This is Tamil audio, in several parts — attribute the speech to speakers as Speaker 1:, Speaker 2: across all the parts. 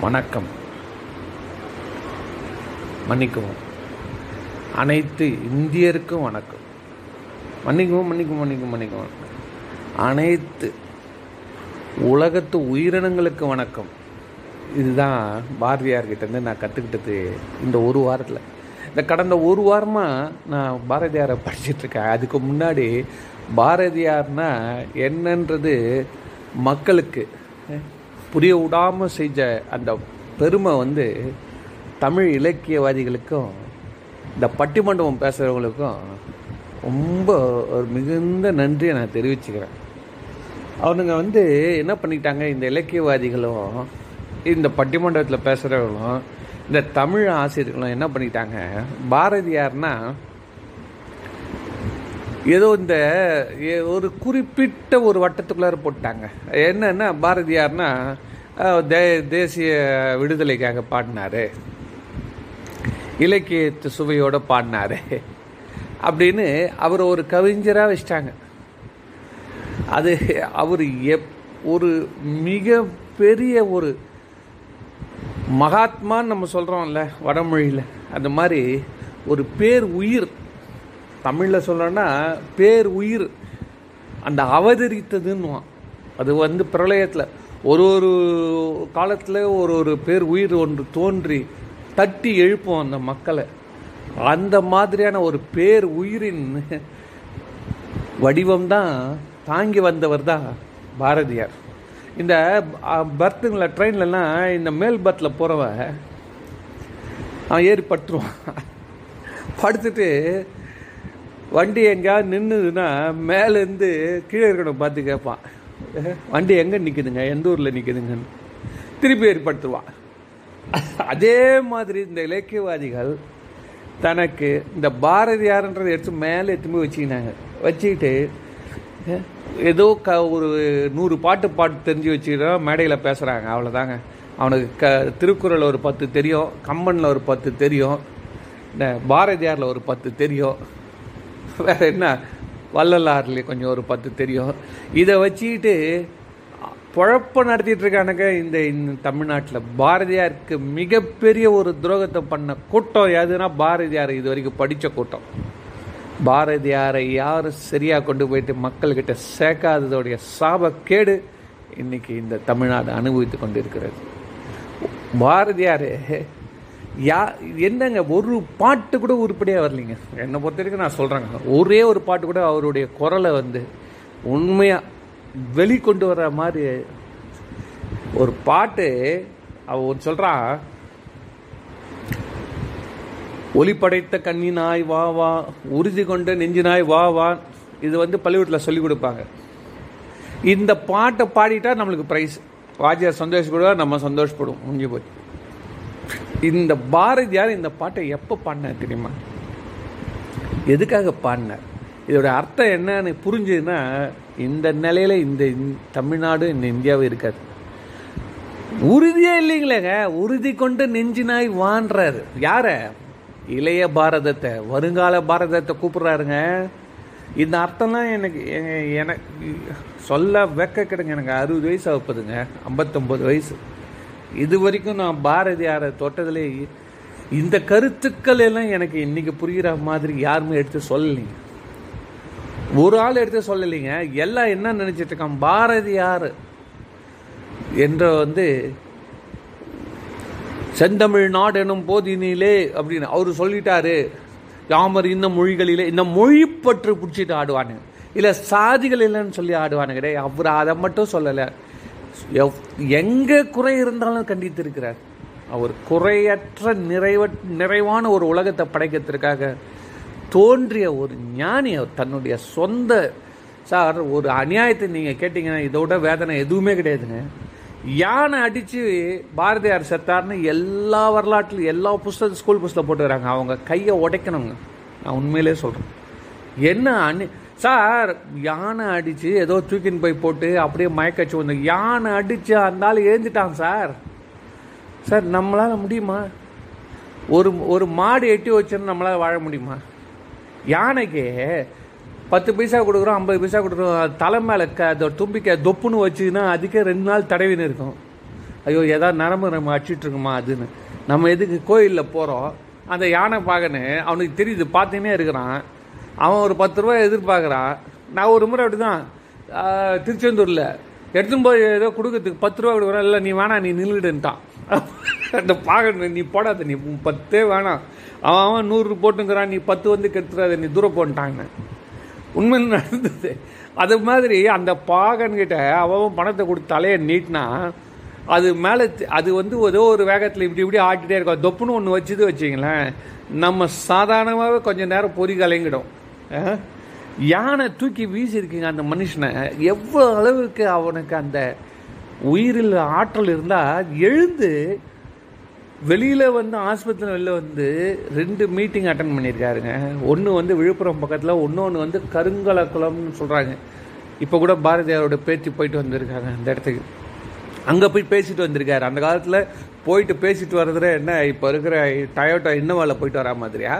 Speaker 1: வணக்கம். மன்னிக்கவும். அனைத்து இந்தியருக்கும் வணக்கம். மன்னிக்கவும் மன்னிக்கவும் மன்னிக்கவும் மன்னிக்கவும். அனைத்து உலகத்து உயிரினங்களுக்கு வணக்கம். இதுதான் பாரதியார்கிட்டேருந்து நான் கற்றுக்கிட்டது இந்த ஒரு வாரத்தில். இந்த கடந்த ஒரு வாரமாக நான் பாரதியாரை படிச்சிட்டு இருக்கேன். அதுக்கு முன்னாடி பாரதியார்னா என்னன்றது மக்களுக்கு புரிய விடாமல் செஞ்ச அந்த பெருமை வந்து தமிழ் இலக்கியவாதிகளுக்கும் இந்த பட்டிமண்டபம் பேசுகிறவங்களுக்கும் ரொம்ப ஒரு மிகுந்த நன்றியை நான் தெரிவிச்சுக்கிறேன். அவனுங்க வந்து என்ன பண்ணிட்டாங்க? இந்த இலக்கியவாதிகளும் இந்த பட்டிமண்டபத்தில் பேசுகிறவங்களும் இந்த தமிழ் ஆசிரியர்களும் என்ன பண்ணிட்டாங்க? பாரதியார்னால் ஏதோ இந்த ஏ- ஒரு குறிப்பிட்ட ஒரு வட்டத்துக்குள்ளார போட்டாங்க. என்னன்னா பாரதியார்னா தே தேசிய விடுதலைக்காக பாடினாரு. இலக்கியத்து சுவையோடு பாடினாரு. அப்படின்னு அவர் ஒரு கவிஞராக வச்சிட்டாங்க. அது அவர் எப் ஒரு மிக பெரிய ஒரு மகாத்மான்னு நம்ம சொல்கிறோம்ல வடமொழியில். அந்த மாதிரி ஒரு பேர் உயிர் தமிழில் சொல்லணும்னா பேர் உயிர் அந்த அவதரித்ததுன்னுவான். அது வந்து பிரளயத்தில். ஒரு ஒரு காலத்தில் ஒரு ஒரு பேர் உயிர் ஒன்று தோன்றி தட்டி எழுப்போம் அந்த மக்களை. அந்த மாதிரியான ஒரு பேர் உயிரின் வடிவம்தான் தாங்கி வந்தவர் தான் பாரதியார். இந்த பர்த்துங்கள ட்ரெயின்லலாம் இந்த மேல் பர்த்தில் போகிறவன் அவன் ஏறி படுத்துருவான். படுத்துட்டு வண்டி எங்கேயாவது நின்றுதுன்னா மேலேருந்து கீழே இருக்கணும் பார்த்து கேட்பான். வண்டி எங்கே நிற்குதுங்க எந்த ஊரில் நிற்குதுங்கன்னு திருப்பி ஏற்படுத்துவான். அதே மாதிரி இந்த இலக்கியவாதிகள் தனக்கு இந்த பாரதியார்ன்றதை எடுத்து மேலே எடுத்து வச்சுக்கினாங்க. வச்சுக்கிட்டு ஏதோ க ஒரு நூறு பாட்டு பாட்டு தெரிஞ்சு வச்சுக்கிட்டா மேடையில் பேசுகிறாங்க அவ்வளோதாங்க அவனுக்கு க திருக்குறள் ஒரு பத்து தெரியும் கம்பனில் ஒரு பத்து தெரியும் இந்த பாரதியாரில் ஒரு பத்து தெரியும். வேற என்ன? வள்ளலாறுலேயே கொஞ்சம் ஒரு பத்து தெரியும். இதை வச்சுக்கிட்டு பொழப்ப நடத்திட்டு இருக்கானுங்க இந்த தமிழ்நாட்டில். பாரதியாருக்கு மிகப்பெரிய ஒரு துரோகத்தை பண்ண கூட்டம் எதுனா பாரதியார் இது வரைக்கும் படித்த கூட்டம். பாரதியாரை யாரும் சரியாக கொண்டு போயிட்டு மக்கள்கிட்ட சேர்க்காததோடைய சாபக்கேடு இன்னைக்கு இந்த தமிழ்நாடு அனுபவித்து கொண்டு இருக்கிறது பாரதியார் யா என்னங்க ஒரு பாட்டு கூட உருப்படியாக வரலைங்க. என்னை பொறுத்த வரைக்கும் நான் சொல்கிறேங்க ஒரே ஒரு பாட்டு கூட அவருடைய குரலை வந்து உண்மையாக வெளிக்கொண்டு வர்ற மாதிரி ஒரு பாட்டு அவன் சொல்கிறான் ஒளி படைத்த கண்ணினாய் வா வா உறுதி கொண்ட நெஞ்சினாய் வா வா. இது வந்து பள்ளிக்கூடத்தில் சொல்லி கொடுப்பாங்க. இந்த பாட்டை பாடிட்டா நம்மளுக்கு ப்ரைஸ் வாஜியார் சந்தோஷப்படுவா நம்ம சந்தோஷப்படுவோம். முடிஞ்சு போச்சு. இந்த பாரதியார் இந்த பாட்டை எப்போ பாடினார் தெரியுமா? எதுக்காக பாடினார்? இதோட அர்த்தம் என்னன்னு புரிஞ்சுதுன்னா இந்த நிலையில இந்த தமிழ்நாடு இந்த இந்தியாவும் இருக்காது. உறுதியே இல்லைங்களேங்க. உறுதி கொண்டு நெஞ்சினாய் வான்றாரு. யார? இளைய பாரதத்தை வருங்கால பாரதத்தை கூப்பிடுறாருங்க. இந்த அர்த்தம்லாம் எனக்கு எனக்கு சொல்ல வெக்க கிடங்க எனக்கு அறுபது வயசு ஆகுதுங்க ஐம்பத்தொம்பது வயசு. இது வரைக்கும் நான் பாரதியாரை தொட்டதிலே இந்த கருத்துக்கள் எல்லாம் எனக்கு இன்றைக்கி புரிகிற மாதிரி யாருமே எடுத்து சொல்லலைங்க. ஒரு ஆள் எடுத்து சொல்லலைங்க. எல்லாம் என்ன நினச்சிட்டு இருக்கான்? பாரதியார் என்ற வந்து செந்தமிழ் நாடு எனும் போதினிலே அப்படின்னு அவர் சொல்லிட்டாரு. யாமர் இந்த மொழிகளிலே இந்த மொழி பற்று பிடிச்சிட்டு ஆடுவானுங்க. இல்லை சாதிகள் இல்லைன்னு சொல்லி ஆடுவானுங்க. கிடையாது அவர் அதை மட்டும் சொல்லலை. எவ்- எங்கே குறை இருந்தாலும் கண்டித்திருக்கிறார். அவர் குறையற்ற நிறைவ நிறைவான ஒரு உலகத்தை படைக்கிறதுக்காக தோன்றிய ஒரு ஞானி அவர் தன்னுடைய சொந்த சார் ஒரு அநியாயத்தை நீங்கள் கேட்டிங்கன்னா இதோட வேதனை எதுவுமே கிடையாதுங்க. யானை அடித்து பாரதியார் செத்தார்னு எல்லா வரலாற்றுலையும் எல்லா புஸ்தகம் ஸ்கூல் புஸ்தகம் போட்டுக்கிறாங்க அவங்க கையை உடைக்கணுங்க. நான் உண்மையிலே சொல்கிறேன் என்ன அணி சார் யானை அடித்து ஏதோ தூக்கின்னு போய் போட்டு அப்படியே மயக்கச்சு வந்து யானை அடித்து அந்த ஆள் எழுந்துட்டான் சார். சார் நம்மளால் முடியுமா? ஒரு ஒரு மாடு எட்டி வச்சுன்னு நம்மளால் வாழ முடியுமா? யானைக்கு பத்து பைசா கொடுக்குறோம் ஐம்பது பைசா கொடுக்குறோம் தலை மேலே க அதோட தும்பிக்கை தொப்புன்னு வச்சுன்னா அதுக்கே ரெண்டு நாள் தடவின்னு இருக்கும். ஐயோ ஏதாவது நரம்பு நம்ம அடிச்சிட்டு இருக்குமா அதுன்னு. நம்ம எதுக்கு கோயிலில் போகிறோம் அந்த யானை பார்க்கன்னு அவனுக்கு தெரியுது பார்த்துன்னே இருக்கிறான். அவன் ஒரு பத்து ரூபாய் எதிர்பார்க்குறான். நான் ஒரு முறை அப்படி தான் திருச்செந்தூரில் எடுத்துன்னு போய் ஏதோ கொடுக்கறதுக்கு பத்து ரூபா கொடுக்குறான். இல்லை நீ வேணாம் நீ நின்றுடுன்ட்டான் அந்த பாகன் நீ போடாத நீ பத்தே வேணாம். அவன் அவன் நூறு போட்டுங்கிறான் நீ பத்து வந்து கெடுத்துறாத நீ தூரம் போன்ட்டாங்கன்னு உண்மை நடந்தது? அது மாதிரி அந்த பாகன்கிட்ட அவன் பணத்தை கொடுத்து தலையை நீட்டினா அது மேலே அது வந்து ஏதோ ஒரு வேகத்தில் இப்படி இப்படி ஆட்டிகிட்டே இருக்கும். தொப்புன்னு ஒன்று வச்சுது வச்சிங்களேன். நம்ம சாதாரணமாகவே கொஞ்சம் நேரம் பொறி கலங்கிடும். யானை தூக்கி வீசியிருக்கீங்க அந்த மனுஷனை? எவ்வளோ அளவுக்கு அவனுக்கு அந்த உயிரில் ஆற்றல் இருந்தால் எழுந்து வெளியில் வந்து ஆஸ்பத்திரியில் வெளில வந்து ரெண்டு மீட்டிங் அட்டன் பண்ணியிருக்காருங்க. ஒன்று வந்து விழுப்புரம் பக்கத்தில் இன்னொன்று வந்து கருங்கலக்குளம்னு சொல்கிறாங்க இப்போ கூட பாரதியாரோட பேச்சு போயிட்டு வந்திருக்காங்க அந்த இடத்துக்கு. அங்கே போய் பேசிட்டு வந்திருக்காரு. அந்த காலத்தில் போயிட்டு பேசிட்டு வர்றதுல என்ன இப்போ இருக்கிற டயோட்டா இன்னோவாவில் போயிட்டு வரா மாதிரியா?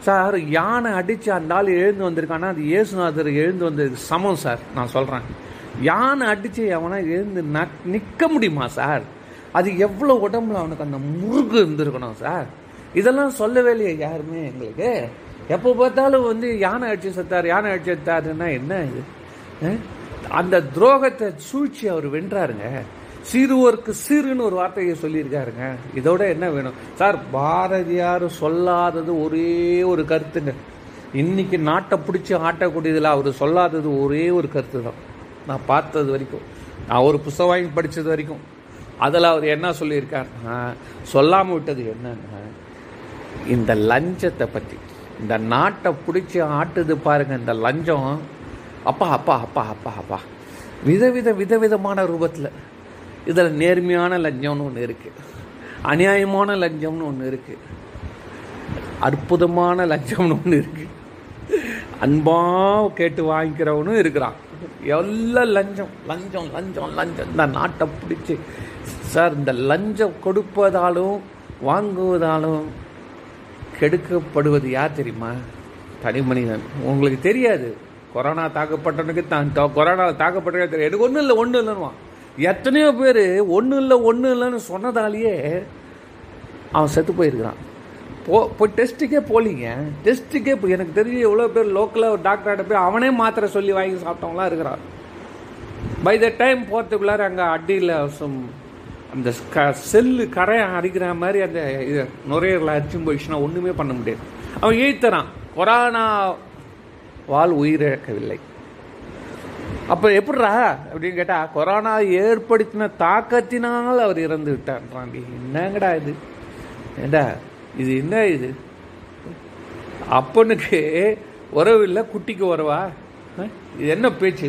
Speaker 1: சார் யானை அடித்து அந்த ஆள் எழுந்து வந்திருக்கான்னா அது இயேசுநாதர் எழுந்து வந்ததுக்கு சமம் சார் நான் சொல்கிறேன் யானை அடித்து அவனை எழுந்து ந- நிற்க முடியுமா சார்? அது எவ்வளோ உடம்புல அவனுக்கு அந்த முருகு இருந்திருக்கணும் சார்? இதெல்லாம் சொல்லவே இல்லையே யாருமே எங்களுக்கு. எப்போ பார்த்தாலும் வந்து யானை அடிச்சு செத்தார் யானை அடிச்சு செத்தாருன்னா என்ன இது? அந்த துரோகத்தை சூழ்ச்சி அவர் வென்றாருங்க. சிறுவருக்கு சிறுன்னு ஒரு வார்த்தையை சொல்லியிருக்காருங்க. இதோட என்ன வேணும்? சார் பாரதியார் சொல்லாதது ஒரே ஒரு கருத்துங்க. இன்னைக்கு நாட்டை பிடிச்சி ஆட்டக்கூடியதில் அவர் சொல்லாதது ஒரே ஒரு கருத்து தான். நான் பார்த்தது வரைக்கும். நான் ஒரு புஸ்தகம் வாங்கி படித்தது வரைக்கும். அதில் அவர் என்ன சொல்லியிருக்காருன்னா சொல்லாமல் விட்டது என்னன்னா இந்த லஞ்சத்தை பற்றி இந்த நாட்டை பிடிச்சி ஆட்டுது பாருங்க இந்த லஞ்சம். அப்பா அப்பா அப்பா அப்பா அப்பா. விதவித விதவிதமான ரூபத்தில். இதில் நேர்மையான லஞ்சம்னு ஒன்று இருக்குது அநியாயமான லஞ்சம்னு ஒன்று இருக்குது அற்புதமான லஞ்சம்னு ஒன்று இருக்குது அன்பாக கேட்டு வாங்கிக்கிறவனும் இருக்கிறான். எல்லாம் லஞ்சம் லஞ்சம் லஞ்சம் லஞ்சம். இந்த நாட்டை பிடிச்சி. சார் இந்த லஞ்சம் கொடுப்பதாலும் வாங்குவதாலும் கெடுக்கப்படுவது யார் தெரியுமா? தனி மனிதன். உங்களுக்கு தெரியாது. கொரோனா தாக்கப்பட்டவனுக்கு தான். கொரோனாவில் கொரோனா தாக்கப்பட்டவனுக்கு தெரியும் எனக்கு ஒன்றும் இல்லை ஒன்றும் இல்லைன்னுவான். எத்தனையோ பேர் ஒன்றும் இல்லை ஒன்றும் இல்லைன்னு சொன்னதாலேயே அவன் செத்து போயிருக்கிறான். போ போய் டெஸ்ட்டுக்கே போலிங்க. டெஸ்ட்டுக்கே இப்போ எனக்கு தெரிஞ்சு எவ்வளோ பேர் லோக்கலாக ஒரு டாக்டர்கிட்ட போய் அவனே மாத்திரை சொல்லி வாங்கி சாப்பிட்டவங்களாம் இருக்கிறான். பை த டைம் போகிறதுக்குள்ளார அங்கே அடியில் சும் அந்த க செல்லு கரையை அரிக்கிற மாதிரி அந்த இது நுரையீரலை அரிச்சும் போயிடுச்சுன்னா ஒன்றுமே பண்ண முடியாது. அவன் எழுத்துறான் கொரோனா வால் உயிரிழக்கவில்லை. அப்போ எப்படிரா அப்படின்னு கேட்டால் கொரோனா ஏற்படுத்தின தாக்கத்தினால் அவர் இறந்து விட்டான்றாண்டி என்னங்கடா இது? ஏண்டா இது என்ன இது? அப்பனுக்கு உறவு இல்லை குட்டிக்கு உறவா? இது என்ன பேச்சு?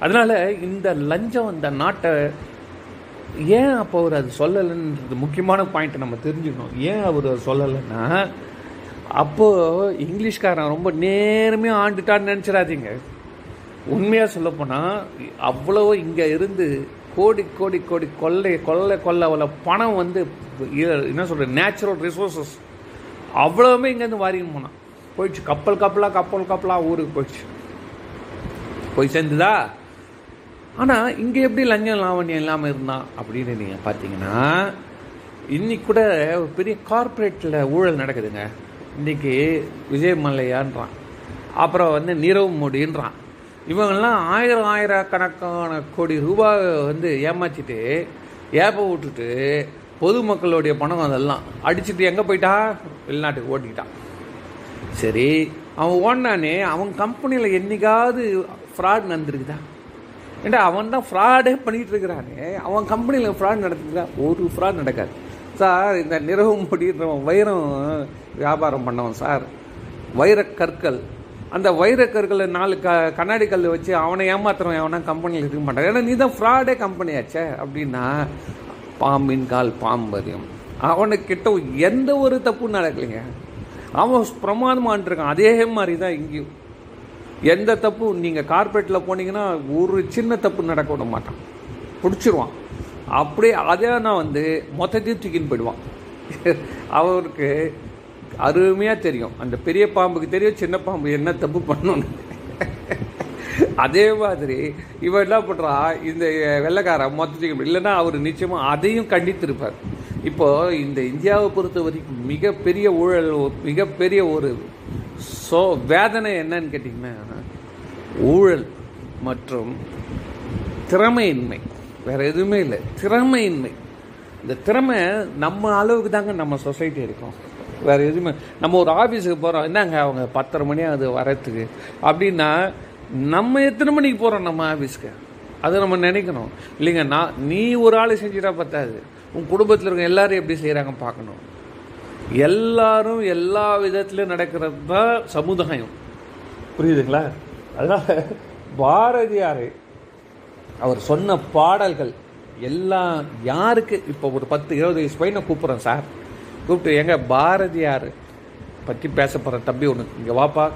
Speaker 1: அதனால் இந்த லஞ்சம் இந்த நாட்டை ஏன் அப்போ அவர் அது சொல்லலைன்றது முக்கியமான பாயிண்ட் நம்ம தெரிஞ்சுக்கணும். ஏன் அவர் அதை சொல்லலைன்னா அப்போது இங்கிலீஷ்காரன் ரொம்ப நேர்மையாக ஆண்டுட்டான்னு நினச்சிடாதீங்க. உண்மையாக சொல்லப்போனால் அவ்வளவோ இங்கே இருந்து கோடி கோடி கோடி கொள்ளை கொள்ளை கொள்ளை அவ்வளோ பணம் வந்து என்ன சொல்கிறது நேச்சுரல் ரிசோர்ஸஸ் அவ்வளவுமே இங்கேருந்து வாரின்னு போனான். போயிடுச்சு. கப்பல் கப்பலாக கப்பல் கப்பலாக ஊருக்கு போயிடுச்சு. போய் சேர்ந்துதா? ஆனால் இங்கே எப்படி லஞ்சம் லாவண்யம் இல்லாமல் இருந்தான் அப்படின்னு நீங்கள் பார்த்தீங்கன்னா இன்னைக்கு கூட ஒரு பெரிய கார்ப்பரேட்டில் ஊழல் நடக்குதுங்க. இன்றைக்கி விஜய் மல்லையான்றான். அப்புறம் வந்து நீரவ் மோடின்றான். இவங்கெல்லாம் ஆயிரம் ஆயிரக்கணக்கான கோடி ரூபாய் வந்து ஏமாற்றிட்டு ஏப்ப விட்டுட்டு பொதுமக்களுடைய பணம் அதெல்லாம் அடிச்சுட்டு எங்கே போயிட்டா? வெளிநாட்டுக்கு ஓட்டிக்கிட்டான். சரி அவன் ஓடினானே அவன் கம்பெனியில் என்னைக்காவது ஃப்ராட் நடந்திருக்குதா? ஏண்டா அவன் தான் ஃப்ராடே பண்ணிகிட்டு இருக்கிறானே. அவன் கம்பெனியில் ஃப்ராட் நடந்துருக்கா ஒரு ஃப்ராட் நடக்காது. சார் இந்த நிறவு முடின்றவன் வைரம் வியாபாரம் பண்ணவன் சார். வைரக்கற்கள். அந்த வைரக்கற்களை நாலு க கண்ணாடி கல் வச்சு அவனை ஏமாத்துறவன் அவனா கம்பெனியில் இருக்க மாட்டான். ஏன்னா நீ தான் ஃப்ராடே கம்பெனி ஆச்சே. அப்படின்னா பாம்பின் கால் பாம்பரியம் அவனுக்கிட்ட எந்த ஒரு தப்பும் நடக்கலைங்க. அவன் பிரமாதமான் இருக்கான் அதே மாதிரி தான் இங்கேயும். எந்த தப்பும் நீங்கள் கார்பரேட்டில் போனீங்கன்னா ஒரு சின்ன தப்பு நடக்க விட மாட்டான். பிடிச்சிருவான். அப்படியே அதே நான் வந்து மொத்தத்தையும் தூக்கின்னு போயிடுவான். அவருக்கு அருமையாக தெரியும். அந்த பெரிய பாம்புக்கு தெரியும் சின்ன பாம்பு என்ன தப்பு பண்ணணும் அதே மாதிரி இவன் என்ன பண்ணுறா இந்த வெள்ளைக்காரன் மொத்தத்துக்கு இல்லைன்னா அவர் நிச்சயமாக அதையும் கண்டித்திருப்பார். இப்போது இந்த இந்தியாவை பொறுத்த வரைக்கும் மிகப்பெரிய ஊழல் மிகப்பெரிய ஒரு சோ வேதனை என்னன்னு கேட்டிங்கன்னா ஊழல் மற்றும் திறமையின்மை. வேறு எதுவுமே இல்லை. திறமையின்மை. இந்த திறமை நம்ம அளவுக்கு தாங்க நம்ம சொசைட்டி இருக்கோம். வேறு எதுவுமே. நம்ம ஒரு ஆஃபீஸுக்கு போகிறோம் என்னங்க அவங்க பத்தரை மணி அது வரத்துக்கு அப்படின்னா நம்ம எத்தனை மணிக்கு போகிறோம் நம்ம ஆஃபீஸ்க்கு அதை நம்ம நினைக்கணும். இல்லைங்க நான் நீ ஒரு ஆள் செஞ்சிட்டா பத்தாது. உன் குடும்பத்தில் இருக்க எல்லாரும் எப்படி செய்கிறாங்க பார்க்கணும். எல்லாரும் எல்லா விதத்துலையும் நடக்கிறது தான் சமுதாயம். புரியுதுங்களா? அதனால் பாரதியார் அவர் சொன்ன பாடல்கள் எல்லாம் யாருக்கு? இப்போ ஒரு பத்து இருபது வயசு பையனை கூப்பிட்றேன் சார். கூப்பிட்டு எங்க பாரதியார் பற்றி பேச போகிறேன் தம்பி உனக்கு இங்கே வாப்பா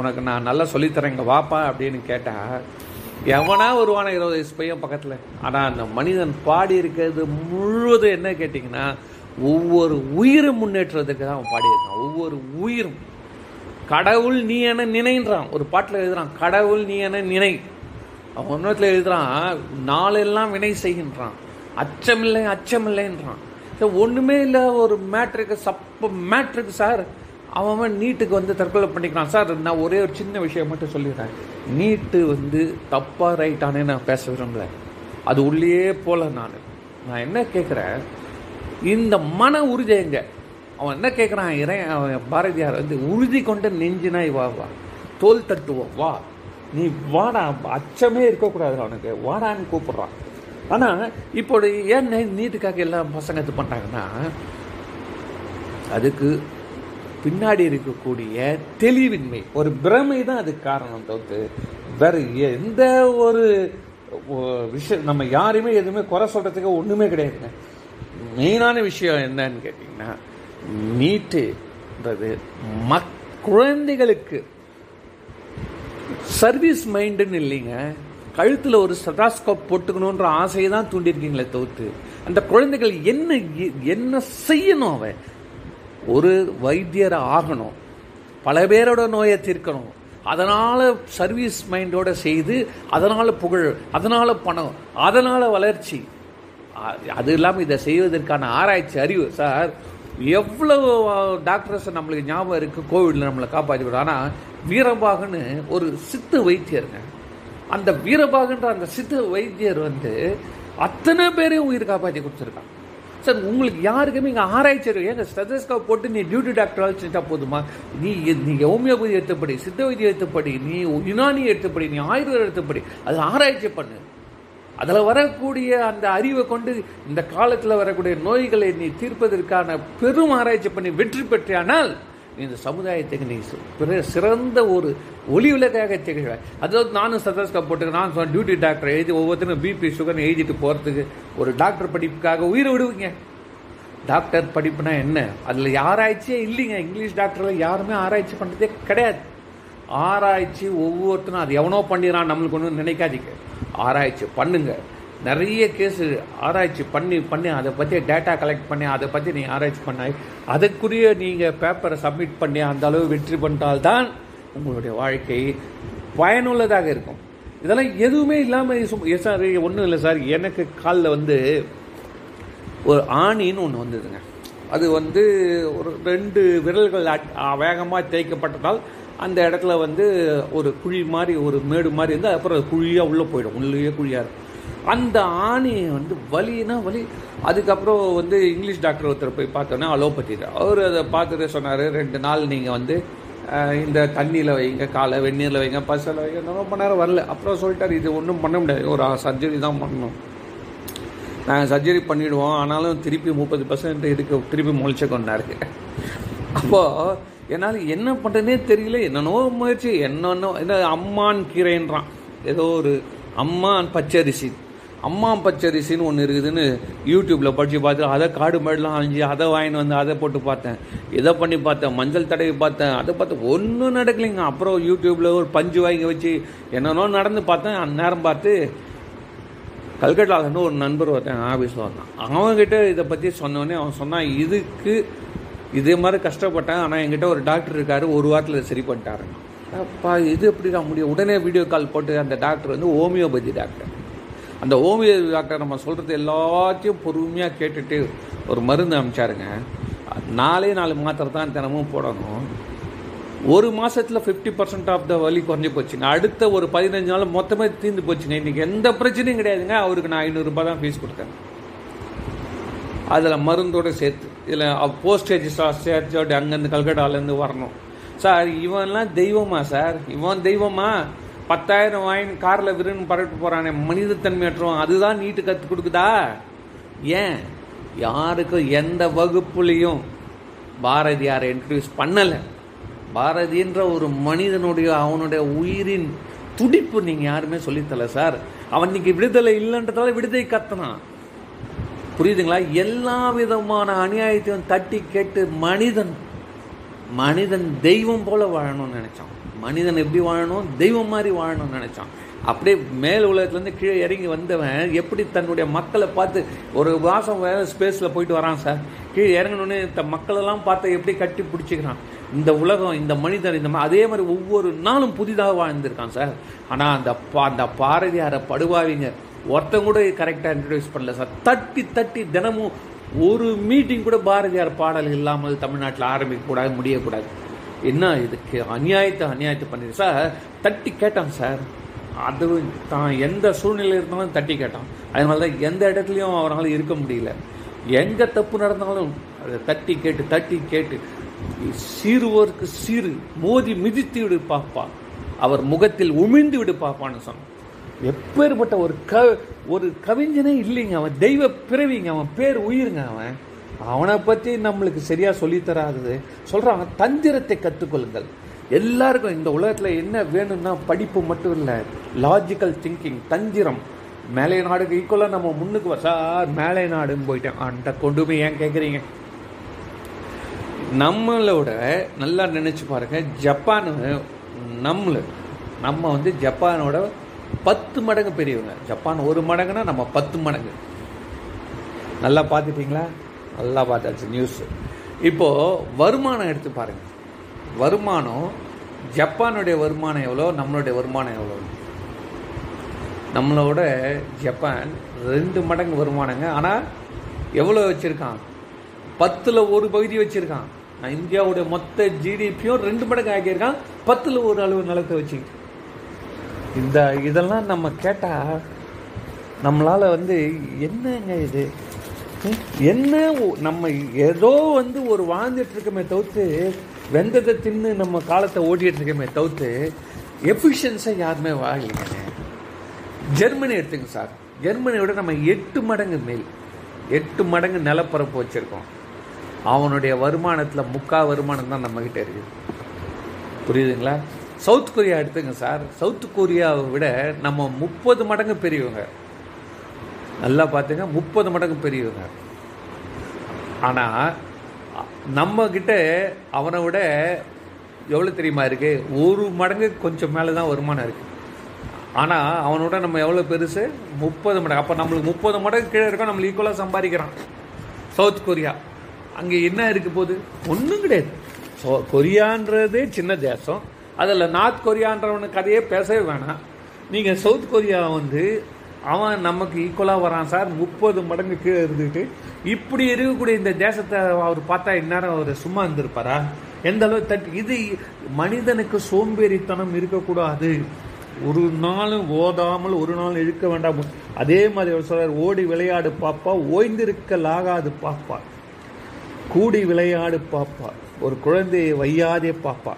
Speaker 1: உனக்கு நான் நல்லா சொல்லித்தரேன் இங்கே வாப்பா அப்படின்னு கேட்டால் எவனா வருவான இருபது வயசு பையன் பக்கத்தில்? ஆனால் அந்த மனிதன் பாடி இருக்கிறது முழுவதும் என்ன கேட்டிங்கன்னா ஒவ்வொரு உயிரும் முன்னேற்றத்துக்கு தான் அவன் பாடியிருக்கான். ஒவ்வொரு உயிரும். கடவுள் நீ என நினைன்றான். ஒரு பாட்டில் எழுதுறான் கடவுள் நீ என நினை. அவன் ஒன்றத்தில் எழுதுறான் நாளெல்லாம் வினை செய்கின்றான். அச்சமில்லை அச்சமில்லைன்றான். ஒன்றுமே இல்லை ஒரு மேட்ருக்கு சப்ப மேட்ருக்கு சார் அவன் அவன் நீட்டுக்கு வந்து தற்கொலை பண்ணிக்கிறான். சார் நான் ஒரே ஒரு சின்ன விஷயம் மட்டும் சொல்லிடுறேன். நீட்டு வந்து தப்பாக ரைட்டானே நான் பேச விரும்பல. அது உள்ளே போல நான். நான் என்ன கேட்குறேன் இந்த மன உறுதி எங்க? அவன் என்ன கேட்குறான் இறை அவன் பாரதியார் வந்து உறுதி கொண்ட நெஞ்சினாய் வா வா. தோல் தட்டுவோம். வா. நீ வாடா அச்சமே இருக்கக்கூடாது அவனுக்கு. வாடான்னு கூப்பிட்றான். ஆனால் இப்போ ஏன் நீட்டுக்காக எல்லாம் பசங்க இது பண்ணுறாங்கன்னா அதுக்கு பின்னாடி இருக்கக்கூடிய தெளிவின்மை ஒரு பிரமை தான் அதுக்கு காரணம் தவிர்த்து வேறு எந்த ஒரு விஷயம் நம்ம யாரையுமே எதுவுமே குறை சொல்கிறதுக்கு ஒன்றுமே கிடையாதுங்க. மெயினான விஷயம் என்னன்னு கேட்டிங்கன்னா நீட்டுன்றது மக் குழந்தைகளுக்கு சர்வீஸ் மைண்டுன்னு இல்லைங்க. கழுத்தில் ஒரு ஸ்டெதாஸ்கோப் போட்டுக்கணுன்ற ஆசையை தான் தூண்டியிருக்கீங்களே தவிர்த்து அந்த குழந்தைகள் என்ன என்ன செய்யணும் அவன்? ஒரு வைத்தியர் ஆகணும். பல பேரோட நோயை தீர்க்கணும். அதனால் சர்வீஸ் மைண்டோட செய்து அதனால் புகழ் அதனால் பணம் அதனால் வளர்ச்சி. அது இல்லாமல் இதை செய்வதற்கான ஆராய்ச்சி அறிவு. சார் எவ்வளவு டாக்டர்ஸ் நம்மளுக்கு ஞாபகம் இருக்குது கோவிடில் நம்மளை காப்பாற்றி ஆனால் வீரபாகன்னு ஒரு சித்து வைத்தியருங்க அந்த வீரபாகுன்ற அந்த சித்த வைத்தியர் வந்து அத்தனை பேரையும் உயிர் காப்பாற்றி கொடுத்துருக்கான். சார் உங்களுக்கு யாருக்குமே இங்கே ஆராய்ச்சி ஏங்க ஸ்டெதஸ்கோப் போட்டு நீ டியூட்டி டாக்டர் அழைச்சிட்டா போதுமா? நீ நீ ஹோமியோபதி எடுத்தபடி சித்த வைத்தியம் எடுத்தபடி நீ யுனானி எடுத்தபடி நீ ஆயுர்வேதம் எடுத்தபடி அது ஆராய்ச்சி பண்ணு. அதில் வரக்கூடிய அந்த அறிவை கொண்டு இந்த காலத்தில் வரக்கூடிய நோய்களை நீ தீர்ப்பதற்கான பெரும் ஆராய்ச்சி பண்ணி வெற்றி பெற்றானால் இந்த சமுதாயத்துக்கு நீ பிற- சிறந்த ஒரு ஒளி விளக்காக திகழ்வாய் அதாவது நானும் சதஸ்கா போட்டு நான் சொன்ன டியூட்டி டாக்டர் எழுதி ஒவ்வொருத்தரும் பிபி சுகர்னு எழுதிட்டு போகிறதுக்கு ஒரு டாக்டர் படிப்புக்காக உயிரை விடுவீங்க. டாக்டர் படிப்புனா என்ன? அதில் ஆராய்ச்சியே இல்லைங்க. இங்கிலீஷ் டாக்டரில் யாருமே ஆராய்ச்சி பண்ணுறதே கிடையாது. ஆராய்ச்சி ஒவ்வொருத்தரும் அது எவனோ பண்ணிடுறான் நம்மளுக்கு ஒன்றும் நினைக்காதீங்க. ஆராய்ச்சி பண்ணுங்கள் நிறைய கேஸ் ஆராய்ச்சி பண்ணி பண்ணி அதை பற்றி டேட்டா கலெக்ட் பண்ணி அதை பற்றி நீங்கள் ஆராய்ச்சி பண்ணாய். அதுக்குரிய நீங்கள் பேப்பரை சப்மிட் பண்ணி அந்த அளவு வெற்றி பண்ணால்தான் உங்களுடைய வாழ்க்கை பயனுள்ளதாக இருக்கும். இதெல்லாம் எதுவுமே இல்லாமல் சார் ஒன்றும் இல்லை சார். எனக்கு காலில் வந்து ஒரு ஆணின்னு ஒன்று வந்ததுங்க. அது வந்து ஒரு ரெண்டு விரல்கள் வேகமாக தேய்க்கப்பட்டதால் அந்த இடத்துல வந்து ஒரு குழி மாதிரி ஒரு மேடு மாதிரி இருந்தால் அப்புறம் குழியாக உள்ளே போயிடும். உள்ளேயே குழியாக இருக்கும். அந்த ஆணியை வந்து வலினா வலி. அதுக்கப்புறம் வந்து இங்கிலீஷ் டாக்டர் ஒருத்தர் போய் பார்த்தோன்னே அலோபதி அவர் அதை பார்த்துட்டு சொன்னார் ரெண்டு நாள் நீங்கள் வந்து இந்த தண்ணியில் வைங்க காலை வெந்நீரில் வைங்க பசில் வைங்க. இன்னும் ரொம்ப நேரம் வரல. அப்புறம் சொல்லிட்டார் இது ஒன்றும் பண்ண முடியாது. ஒரு சர்ஜரி தான் பண்ணணும். நாங்கள் சர்ஜரி பண்ணிவிடுவோம் ஆனாலும் திருப்பி முப்பது பர்சன்ட் இதுக்கு திருப்பி முளைச்சிக்கொண்டாரு அப்போது என்னால் என்ன பண்ணுறதுனே தெரியல. என்னென்னோ முயற்சி. என்னென்னோ என்ன அம்மான் கீரைன்றான். ஏதோ ஒரு அம்மான் பச்சரிசி. அம்மா பச்சரிசின்னு ஒன்று இருக்குதுன்னு யூடியூப்பில் படித்து பார்த்து அதை காடு மாடுலாம் அழிஞ்சு அதை வாங்கின்னு வந்து அதை போட்டு பார்த்தேன். இதை பண்ணி பார்த்தேன்? மஞ்சள் தடவி பார்த்தேன். அதை பார்த்து ஒன்றும் நடக்கலைங்க. அப்புறம் யூடியூப்பில் ஒரு பஞ்சு வாங்கி வச்சு என்னென்னோ நடந்து பார்த்தேன். அந்நேரம் பார்த்து கல்கட்டாலேருந்து ஒரு நண்பர் ஒருத்தன் ஆஃபீஸில் வந்தான். அவங்ககிட்ட இதை பற்றி சொன்னோடனே அவன் சொன்னான் இதுக்கு இதே மாதிரி கஷ்டப்பட்டேன். ஆனால் என்கிட்ட ஒரு டாக்டர் இருக்கார். ஒரு வாரத்தில் இதை சரி பண்ணிட்டாருங்க அப்பா இது தான் முடியும்? உடனே வீடியோ கால் போட்டு அந்த டாக்டர் வந்து ஹோமியோபதி டாக்டர் அந்த ஹோமியோ டாக்டர் நம்ம சொல்கிறது எல்லாத்தையும் பொறுமையாக கேட்டுட்டு ஒரு மருந்து அமைச்சாருங்க. நாலே நாலு மாத்திரை தான் தினமும் போடணும். ஒரு மாதத்தில் ஃபிஃப்டி பர்சன்ட் ஆஃப் த வலி குறைஞ்சி போச்சுங்க. அடுத்த ஒரு பதினஞ்சு நாள் மொத்தமே தீர்ந்து போச்சுங்க. இன்றைக்கி எந்த பிரச்சனையும் கிடையாதுங்க. அவருக்கு நான் ஐநூறுரூபா தான் ஃபீஸ் கொடுத்தேன். அதில் மருந்தோட சேர்த்து இதில் போஸ்டேஜ் சேர்த்தோடு அங்கேருந்து கல்கட்டாலேருந்து வரணும். சார் இவன்லாம் தெய்வமா சார்? இவன் தெய்வமா? பத்தாயிரம் வாங்கி காரில் விருன்னு பரவிட்டு போகிறானே மனிதத்தன்மையற்றோம் அதுதான் நீட்டு கற்றுக் கொடுக்குதா? ஏன்? யாருக்கும் எந்த வகுப்புலையும் பாரதியாரை இன்ட்ரடியூஸ் பண்ணலை. பாரதின்ற ஒரு மனிதனுடைய அவனுடைய உயிரின் துடிப்பு நீங்கள் யாருமே சொல்லித்தல சார். அவன் இன்னைக்கு விடுதலை இல்லைன்றதால விடுதலை கத்தனான். புரியுதுங்களா? எல்லா விதமான அநியாயத்தையும் தட்டி கேட்டு மனிதன் மனிதன் தெய்வம் போல வாழணும்னு நினச்சான். மனிதன் எப்படி வாழணும்? தெய்வம் மாதிரி வாழணும்னு நினச்சான். அப்படியே மேல் உலகத்துலேருந்து கீழே இறங்கி வந்தவன் எப்படி தன்னுடைய மக்களை பார்த்து ஒரு மாதம் வேற ஸ்பேஸில் போயிட்டு வரான் சார் கீழே இறங்கணுன்னு த மக்களெல்லாம் பார்த்து எப்படி கட்டி பிடிச்சிக்கிறான். இந்த உலகம் இந்த மனிதன் இந்த அதே மாதிரி ஒவ்வொரு நாளும் புதிதாக வாழ்ந்திருக்கான் சார் ஆனால் அந்த பா அந்த பாரதியாரை படுவாவிங்க ஒருத்தன் கூட கரெக்டாக இன்ட்ரடியூஸ் பண்ணல சார் தட்டி தட்டி தினமும் ஒரு மீட்டிங் கூட பாரதியார் பாடல் இல்லாமல் தமிழ்நாட்டில் ஆரம்பிக்கக்கூடாது முடியக்கூடாது. என்ன இதுக்கு? அநியாயத்தை அநியாயத்தை பண்ணிடு சார் தட்டி கேட்டான் சார். அது தான் எந்த சூழ்நிலை இருந்தாலும் தட்டி கேட்டான். அதனால தான் எந்த இடத்துலையும் அவரால் இருக்க முடியல. எங்கே தப்பு நடந்தாலும் அதை தட்டி கேட்டு தட்டி கேட்டு சீருவோருக்கு சீரு மோதி மிதித்து விடு பாப்பா. அவர் முகத்தில் உமிழ்ந்து விடு பாப்பான்னு சொன்னான். எப்பேற்பட்ட ஒரு க ஒரு கவிஞனே இல்லைங்க அவன். தெய்வ பிறவிங்க அவன். பேர் உயிருங்க அவன். அவனை பற்றி நம்மளுக்கு சரியாக சொல்லித்தராது சொல்கிறான் தந்திரத்தை கற்றுக்கொள்ளுங்கள். எல்லாருக்கும் இந்த உலகத்தில் என்ன வேணும்னா படிப்பு மட்டும் இல்லை லாஜிக்கல் திங்கிங் தந்திரம். மேலை நாடுக்கு ஈக்குவலாக நம்ம முன்னுக்கு வர சார் மேலை நாடுன்னு போயிட்டேன். அந்த கொண்டு போய் ஏன் கேட்குறீங்க நம்மளோட நல்லா நினச்சி பாருங்க ஜப்பான் நம்மளு நம்ம வந்து ஜப்பானோட பத்து மடங்கு பெரியவங்க. ஜப்பான் ஒரு மடங்குனா நம்ம பத்து மடங்கு. நல்லா பார்த்துட்டிங்களா நல்லா பார்த்தாச்சு நியூஸ் இப்போது வருமானம் எடுத்து பாருங்கள் வருமானம் ஜப்பானுடைய வருமானம் எவ்வளோ நம்மளுடைய வருமானம் எவ்வளோ? நம்மளோட ஜப்பான் ரெண்டு மடங்கு வருமானங்க. ஆனால் எவ்வளோ வச்சுருக்கான்? பத்தில் ஒரு பகுதி வச்சுருக்கான். நான் இந்தியாவுடைய மொத்த ஜிடிபியும் ரெண்டு மடங்கு ஆக்கியிருக்கான். பத்தில் ஒரு அளவு நிலத்தை வச்சுக்கிட்டு. இந்த இதெல்லாம் நம்ம கேட்டால் நம்மளால் வந்து என்னங்க இது? என்ன ஒ- நம்ம ஏதோ வந்து ஒரு வாழ்ந்துட்டு இருக்கமே தவிர்த்து வெந்ததை தின்னு நம்ம காலத்தை ஓட்டிகிட்டு இருக்கமே தவிர்த்து எஃபிஷியன்ஸாக யாருமே வாழலைங்க. ஜெர்மனி எடுத்துங்க சார். ஜெர்மனியோட நம்ம எட்டு மடங்கு மேல். எட்டு மடங்கு நிலப்பரப்பு வச்சுருக்கோம். அவனுடைய வருமானத்தில் முக்கால் வருமானம் தான் நம்மக்கிட்ட இருக்குது புரியுதுங்களா? சவுத் கொரியா எடுத்துங்க சார். சவுத் கொரியாவை விட நம்ம முப்பது மடங்கு பெரியவங்க. நல்லா பார்த்துங்க முப்பது மடங்கு பெரியவங்க ஆனால் நம்மக்கிட்ட அவனை விட எவ்வளோ தெரியுமா இருக்குது ஒரு மடங்கு கொஞ்சம் மேலே தான் வருமானம் இருக்குது ஆனால் அவனோட நம்ம எவ்வளோ பெருசு? முப்பது மடங்கு. அப்போ நம்மளுக்கு முப்பது மடங்கு கீழே இருக்கோம் நம்மளுக்கு ஈக்குவலாக சம்பாதிக்கிறான். சவுத் கொரியா அங்கே என்ன இருக்க போகுது? ஒன்றும் கிடையாது. ஸோ கொரியான்றதே சின்ன தேசம். அதில் நார்த் கொரியான்றவனுக்கு கதையே பேசவே வேணாம். நீங்கள் சவுத் கொரியா வந்து அவன் நமக்கு ஈக்குவலாக வரான் சார். முப்பது மடங்கு கீழே இருந்துட்டு இப்படி இருக்கக்கூடிய இந்த தேசத்தை அவர் பார்த்தா இந்நேரம் அவர் சும்மா இருந்திருப்பாரா? எந்த அளவு தட் இது மனிதனுக்கு சோம்பேறித்தனம் இருக்கக்கூடாது. ஒரு நாளும் ஓதாமல் ஒரு நாள் இழுக்க வேண்டாம். அதே மாதிரி அவர் சொல்றார் ஓடி விளையாடு பாப்பா ஓய்ந்திருக்கலாகாது பாப்பா. கூடி விளையாடு பாப்பா. ஒரு குழந்தையை வையாதே பாப்பா.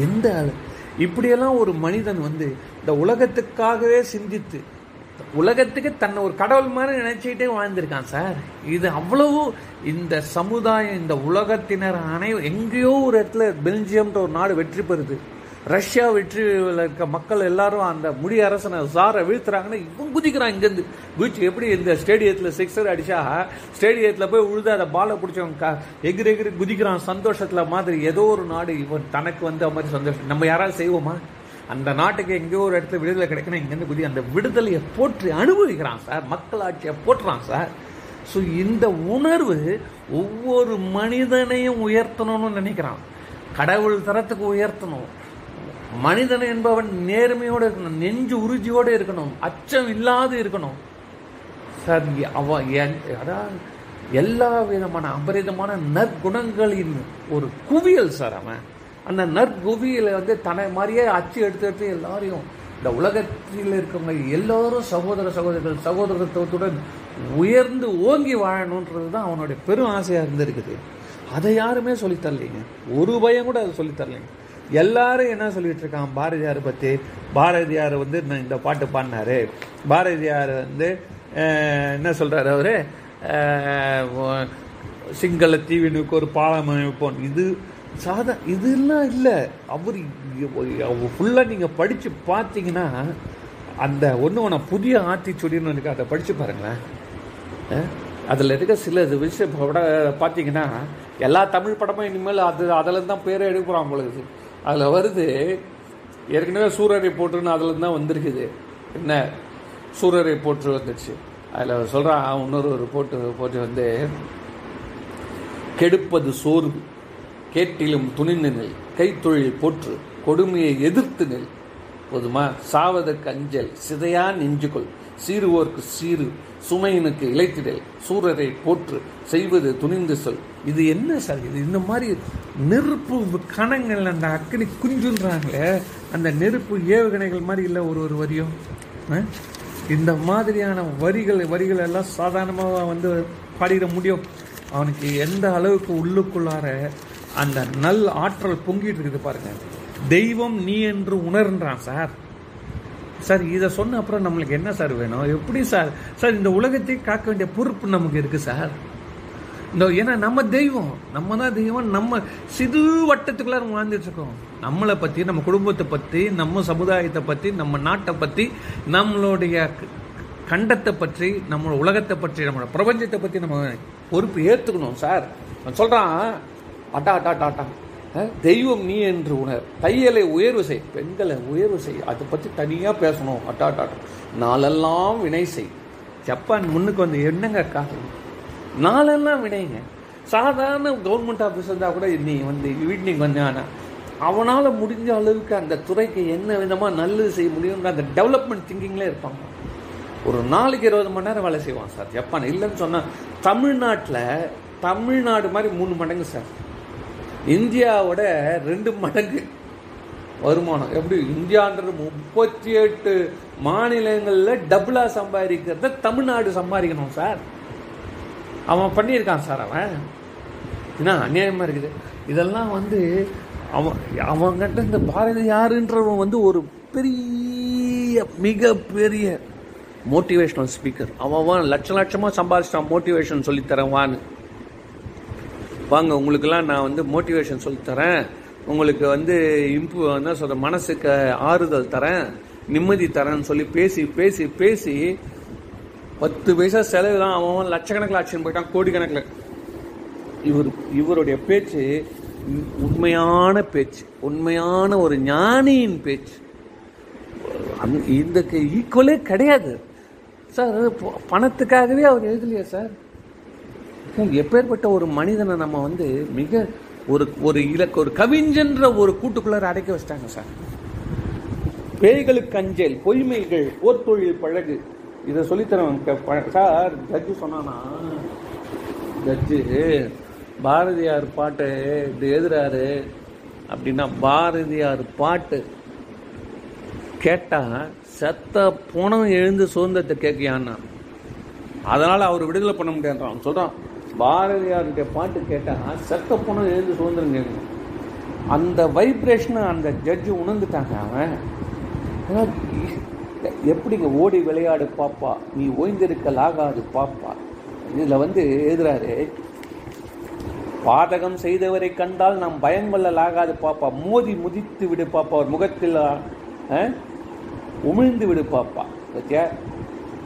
Speaker 1: எந்த அளவு? இப்படியெல்லாம் ஒரு மனிதன் வந்து இந்த உலகத்துக்காகவே சிந்தித்து உலகத்துக்கு தன்னை ஒரு கடவுள் மாதிரி நினைச்சுக்கிட்டே வாழ்ந்திருக்கான் சார். இது அவ்வளவு இந்த சமுதாயம் இந்த உலகத்தினர் அனை எங்கேயோ ஒரு இடத்துல பெல்ஜியம்ன்ற ஒரு நாடு வெற்றி பெறுது. ரஷ்யா வெற்றியில் இருக்க மக்கள் எல்லாரும் அந்த முடி அரசனை சாரை வீழ்த்துறாங்கன்னா இவன் குதிக்கிறான் இங்கேருந்து. குதிச்சு எப்படி இந்த ஸ்டேடியத்தில் சிக்ஸர் அடிச்சா ஸ்டேடியத்தில் போய் உழுது அதை பாலை பிடிச்சவன் க எகிரி எகிரி குதிக்கிறான் சந்தோஷத்தில் மாதிரி ஏதோ ஒரு நாடு இவன் தனக்கு வந்து மாதிரி சந்தோஷம். நம்ம யாராவது செய்வோமா? அந்த நாட்டுக்கு எங்கேயோ ஒரு இடத்துல விடுதலை கிடைக்கணும் இங்கேருந்து குதி அந்த விடுதலையை போற்றி அனுபவிக்கிறான் சார். மக்களாட்சியை போற்றுறான் சார். ஸோ இந்த உணர்வு ஒவ்வொரு மனிதனையும் உயர்த்தணும்னு நினைக்கிறான். கடவுள் தரத்துக்கு உயர்த்தணும். மனிதன் என்பவன் நேர்மையோடு இருக்கணும். நெஞ்சு உறுதியோடு இருக்கணும். அச்சம் இல்லாது இருக்கணும். சார் அவன் அதாவது அதான் எல்லா விதமான அபரிதமான நற்குணங்களின் ஒரு குவியல் சார் அவன். அந்த நற்புவியில் வந்து தன்னை மாதிரியே அச்சு எடுத்து எடுத்து எல்லாரையும் இந்த உலகத்தில் இருக்கவங்க எல்லோரும் சகோதர சகோதரிகள் சகோதரத்துவத்துடன் உயர்ந்து ஓங்கி வாழணுன்றது தான் அவனுடைய பெரும் ஆசையாக இருந்திருக்குது. அதை யாருமே சொல்லித் தரலைங்க. ஒரு பயம் கூட அதை சொல்லித் தரலைங்க. எல்லாரும் என்ன சொல்லிட்டு இருக்கான் பாரதியார் பற்றி பாரதியார் வந்து நான் இந்த பாட்டு பாடினாரு. பாரதியார் வந்து என்ன சொல்கிறார் அவர்? சிங்கள தீவினுக்கு ஒரு பாலம் அமைப்போம் இது சாதா இதெல்லாம் இல்லை. அவர் ஃபுல்லாக நீங்கள் படித்து பார்த்தீங்கன்னா அந்த ஒன்று ஒன்று புதிய ஆத்திச்சுடின்னு எனக்கு அதை படித்து பாருங்களேன். அதில் இருக்க சில இது விஷயம் கூட பார்த்தீங்கன்னா எல்லா தமிழ் படமும் இனிமேல் அது அதில் தான் பேரை எடுக்கிறோம் அவங்களுக்கு அதில் வருது ஏற்கனவே சூரரை போட்டுன்னு அதில் தான் வந்திருக்குது. என்ன? சூரரை போட்டு வந்துடுச்சு அதில் சொல்கிறான் இன்னொரு ஒரு போட்டு போட்டு வந்து கெடுப்பது சோறு கேட்டிலும் துணிந்து நெல். கைத்தொழில் போற்று கொடுமையை எதிர்த்து நெல். போதுமா? சாவதற்கு அஞ்சல் சிதையா நெஞ்சுகொள். சீருவோர்க்கு சீரு சுமையினுக்கு இழைத்திடல். சூரரை போற்று செய்வது துணிந்து சொல். இது என்ன சார்? இது இந்த மாதிரி நெருப்பு கணங்கள் அந்த அக்கினி குஞ்சுன்றாங்களே அந்த நெருப்பு ஏவுகணைகள் மாதிரி இல்லை ஒரு ஒரு வரியும்? இந்த மாதிரியான வரிகள் வரிகள் எல்லாம் சாதாரணமாக வந்து பாடிட முடியும். அவனுக்கு எந்த அளவுக்கு உள்ளுக்குள்ளார அந்த நல் ஆற்றல் பொங்கிட்டு இருக்குது பாருங்க. தெய்வம் நீ என்று உணர்ன்றான் சார். சார் இதை சொன்ன அப்புறம் நம்மளுக்கு என்ன சார் வேணும்? எப்படி சார்? சார் இந்த உலகத்தை காக்க வேண்டிய பொறுப்பு நமக்கு இருக்கு சார். இந்த ஏன்னா நம்ம தெய்வம். நம்ம தான் தெய்வம். நம்ம சிறு வட்டத்துக்குள்ள வாழ்ந்துட்டு இருக்கோம். நம்மளை பற்றி நம்ம குடும்பத்தை பற்றி நம்ம சமுதாயத்தை பற்றி நம்ம நாட்டை பற்றி நம்மளுடைய கண்டத்தை பற்றி நம்ம உலகத்தை பற்றி நம்மளோட பிரபஞ்சத்தை பற்றி நம்ம பொறுப்பு ஏற்றுக்கணும் சார். அவன் சொல்கிறான் அட்டா அட்டா அட்டா தெய்வம் நீ என்று உணர். தையலை உயர்வு செய். பெண்களை உயர்வு செய். அதை பற்றி தனியாக பேசணும். அட்டா அட்டா நாளெல்லாம் வினை செய். ஜப்பான் முன்னுக்கு வந்து என்னங்க காரணம்? நாளெல்லாம் வினைங்க. சாதாரண கவர்மெண்ட் ஆஃபீஸ் இருந்தால் கூட நீ வந்து ஈவினிங் வந்தானா அவனால் முடிஞ்ச அளவுக்கு அந்த துறைக்கு என்ன விதமாக நல்லது செய்ய முடியுங்கிற அந்த டெவலப்மெண்ட் திங்கிங்லேயே இருப்பாங்க. ஒரு நாளைக்கு இருபது மணி நேரம் வேலை செய்வான் சார். ஜப்பான் இல்லைன்னு சொன்னால் தமிழ்நாட்டில் தமிழ்நாடு மாதிரி மூணு மடங்கு சார். இந்தியாவோட ரெண்டு மடங்கு வருமானம். எப்படி? இந்தியான்றது முப்பத்தி எட்டு மாநிலங்களில் டபுளாக சம்பாதிக்கிறத தமிழ்நாடு சம்பாதிக்கணும் சார். அவன் பண்ணியிருக்கான் சார் அவன். என்ன அநியாயமாக இருக்குது? இதெல்லாம் வந்து அவன் அவன்கிட்ட இந்த பாரதி யாருன்றவன் வந்து ஒரு பெரிய மிகப்பெரிய மோட்டிவேஷனல் ஸ்பீக்கர் அவன் லட்ச லட்சமாக சம்பாதிச்சிட்டான் மோட்டிவேஷன் சொல்லித்தரவான்னு. வாங்க உங்களுக்கெல்லாம் நான் வந்து மோட்டிவேஷன் சொல்லித்தரேன் உங்களுக்கு வந்து இம்ப்ரூவ் என்ன சொல்கிற மனசுக்கு ஆறுதல் தரேன். நிம்மதி தரேன்னு சொல்லி பேசி பேசி பேசி பத்து பைசா செலவு தான் அவன் லட்சக்கணக்கில் ஆட்சின்னு போயிட்டான் கோடிக்கணக்கில். இவர் இவருடைய பேச்சு உண்மையான பேச்சு உண்மையான ஒரு ஞானியின் பேச்சு. இந்த ஈக்குவலே கிடையாது. சார் ப- பணத்துக்காகவே அவர் எழுதலையா சார். எப்பேற்பட்ட ஒரு மனிதனை நம்ம வந்து மிக ஒரு ஒரு இலக்கு ஒரு கவிஞன்ற ஒரு கூட்டுக்குள்ளார அடைக்க வச்சிட்டாங்க சார். பேய்களுக்கு அஞ்சல் பொய்மைகள் போர்த்தொழில் பழகு. இதை சொல்லித்தரேன் சார் ஜட்ஜு சொன்னானா? ஜட்ஜு பாரதியார் பாட்டு இது எழுதுறாரு அப்படின்னா பாரதியார் பாட்டு கேட்டால் செத்த போனவன் எழுந்து சுதந்திரத்தை கேட்கியான்னா அதனால் அவர் விடுதலை பண்ண முடியாதுன்றான். சொல்கிறான் பாரதியாருடைய பாட்டு கேட்டால் சத்த பணம் எழுந்து சுதந்திரம் கேட்கணும் அந்த வைப்ரேஷனை அந்த ஜட்ஜு உணர்ந்துட்டாங்க அவன். எப்படிங்க ஓடி விளையாடு பாப்பா நீ ஓய்ந்திருக்கலாகாது பாப்பா. இதில் வந்து எழுதுறாரு பாதகம் செய்தவரை கண்டால் நாம் பயங்கொள்ளலாகாது பாப்பா. மோதி முதித்து விடு பாப்பா அவர் முகத்தில் ஆ, உமிழ்ந்து விடு பாப்பா. பத்தியா?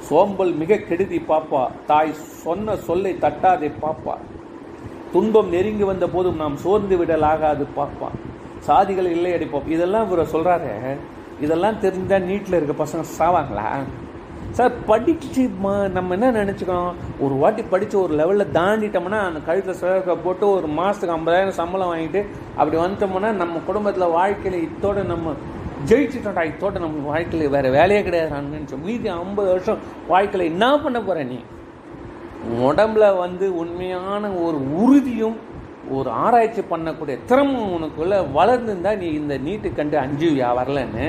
Speaker 1: சோம்பல் மிக கெடுதி பாப்பா. தாய் சொன்ன சொல்லை தட்டாதே பாப்பா. துன்பம் நெருங்கி வந்த போதும் நாம் சோர்ந்து விடலாகாது பாப்பா. சாதிகள் இல்லை அடிப்போம் இதெல்லாம் இவரை சொல்கிறாரு இதெல்லாம் தெரிஞ்சால் நீட்டில் இருக்க பசங்க சாவாங்களா? சார் படிச்சு நம்ம என்ன நினச்சிக்கணும்? ஒரு வாட்டி படித்து ஒரு லெவலில் தாண்டிட்டோம்னா அந்த கழுத்தில் சிறக்க போட்டு ஒரு மாதத்துக்கு ஐம்பதாயிரம் சம்பளம் வாங்கிட்டு அப்படி வந்துட்டோம்னா நம்ம குடும்பத்தில் வாழ்க்கையில் இத்தோடு நம்ம ஜெயிச்சுட்டோம்டா இத்தோட்ட நம்ம வாழ்க்கையில் வேறு வேலையே கிடையாது நினச்சோம் மீதி ஐம்பது வருஷம் வாழ்க்கையில் என்ன பண்ண போகிற நீ? உடம்புல வந்து உண்மையான ஒரு உறுதியும் ஒரு ஆராய்ச்சி பண்ணக்கூடிய திறமும் உனக்குள்ளே வளர்ந்துருந்தா நீ இந்த நீட்டு கண்டு அஞ்சு வரலன்னு?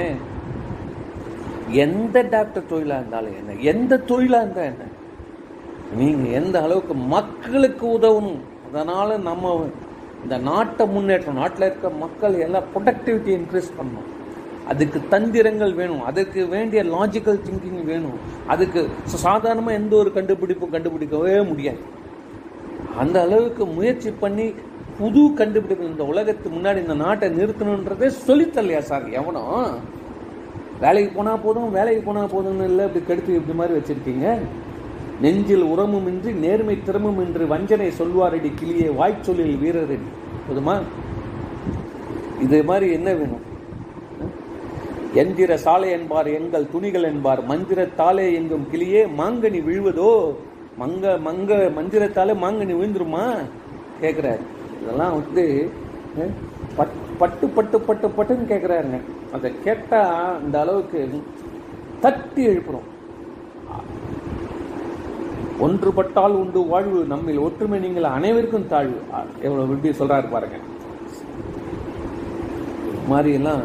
Speaker 1: எந்த டாக்டர் தொழிலாக இருந்தாலும் என்ன? எந்த தொழிலாக இருந்தால் என்ன? நீங்கள் எந்த அளவுக்கு மக்களுக்கு உதவணும்? அதனால் நம்ம இந்த நாட்டை முன்னேற்றம் நாட்டில் இருக்க மக்கள் எல்லாம் ப்ரொடக்டிவிட்டி இன்க்ரீஸ் பண்ணணும். அதுக்கு தந்திரங்கள் வேணும். அதுக்கு வேண்டிய லாஜிக்கல் திங்கிங் வேணும். அதுக்கு சாதாரணமாக எந்த ஒரு கண்டுபிடிப்பும் கண்டுபிடிக்கவே முடியாது. அந்த அளவுக்கு முயற்சி பண்ணி புது கண்டுபிடிப்பு இந்த உலகத்துக்கு முன்னாடி இந்த நாட்டை நிறுத்தணுன்றதே சொல்லித்தரலையா சார்? எவனோ? வேலைக்கு போனால் போதும் வேலைக்கு போனால் போதும்னு இல்லை இப்படி கெடுத்து இப்படி மாதிரி வச்சுருக்கீங்க. நெஞ்சில் உரமும் இன்றி நேர்மை திறமும் இன்றி வஞ்சனை சொல்வாரடி கிளியே வாய்ச்சொல்லில் வீரரடி. போதுமா? இது மாதிரி என்ன வேணும்? எந்திர சாலை என்பார் எங்கள் துணிகள் என்பார். மந்திரத்தாலே எங்கும் கிளியே மாங்கனி விழுவதோ? மங்க மங்க மந்திரத்தாலே மாங்கனி விழுந்துருமா? கேட்குறாரு இதெல்லாம் வந்து பட் பட்டு பட்டு பட்டு பட்டுன்னு கேட்குறாருங்க அதை கேட்டால் இந்த அளவுக்கு தட்டி எழுப்புறோம். ஒன்றுபட்டால் உண்டு வாழ்வு நம்மில் ஒற்றுமை நீங்கள் அனைவருக்கும் தாழ்வு. எவ்வளோ எவ்வளவு சொல்கிறாரு பாருங்க. மாதிரி எல்லாம்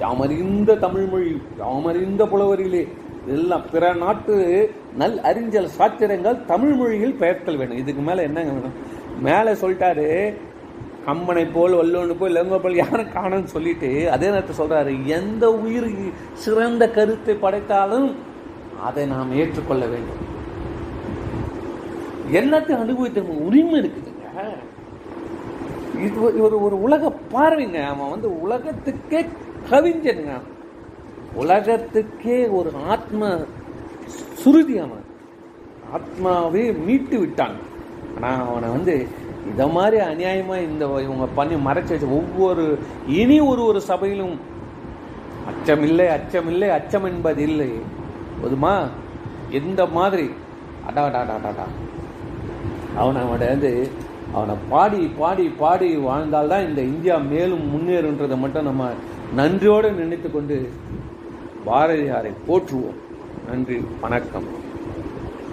Speaker 1: யாமறிந்த தமிழ்மொழி யாமறிந்த புலவரிலே எல்லாம் பிற நாட்டு நல் அறிஞ்சல் சாத்திரங்கள் தமிழ் மொழியில் பெயர்த்தல் வேணும். இதுக்கு மேலே என்னங்க வேணும்? மேலே சொல்லிட்டாரு கம்பனை போல் வல்லோன்னு போல் லெங்கோ போல் யாரும் காணும்னு சொல்லிட்டு அதே நேரத்தில் சொல்றாரு எந்த உயிர் சிறந்த கருத்தை படைத்தாலும் அதை நாம் ஏற்றுக்கொள்ள வேண்டும். எல்லாத்தையும் அனுபவித்த உரிமை இருக்குதுங்க. இது ஒரு- ஒரு ஒரு உலக பார்வைங்க. அவன் வந்து உலகத்துக்கே கவிஞனுங்க உலகத்துக்கே ஒரு ஆத்ம சுருதி அவன். ஆத்மாவே மீட்டு விட்டான். ஆனால் அவனை வந்து இதை மாதிரி அநியாயமாக இந்த இவங்க பண்ணி மறைச்சி வச்ச ஒவ்வொரு இனி ஒரு ஒரு சபையிலும் அச்சமில்லை அச்சமில்லை அச்சம் என்பது இல்லை போதுமா? எந்த மாதிரி? அடா அடா அடா, அடா, அவனை அவனை வந்து அவனை பாடி பாடி பாடி வாழ்ந்தால்தான் இந்த இந்தியா மேலும் முன்னேறுன்றதை மட்டும் நம்ம நன்றியோடு நினைத்து கொண்டு பாரதியாரை போற்றுவோம். நன்றி வணக்கம்.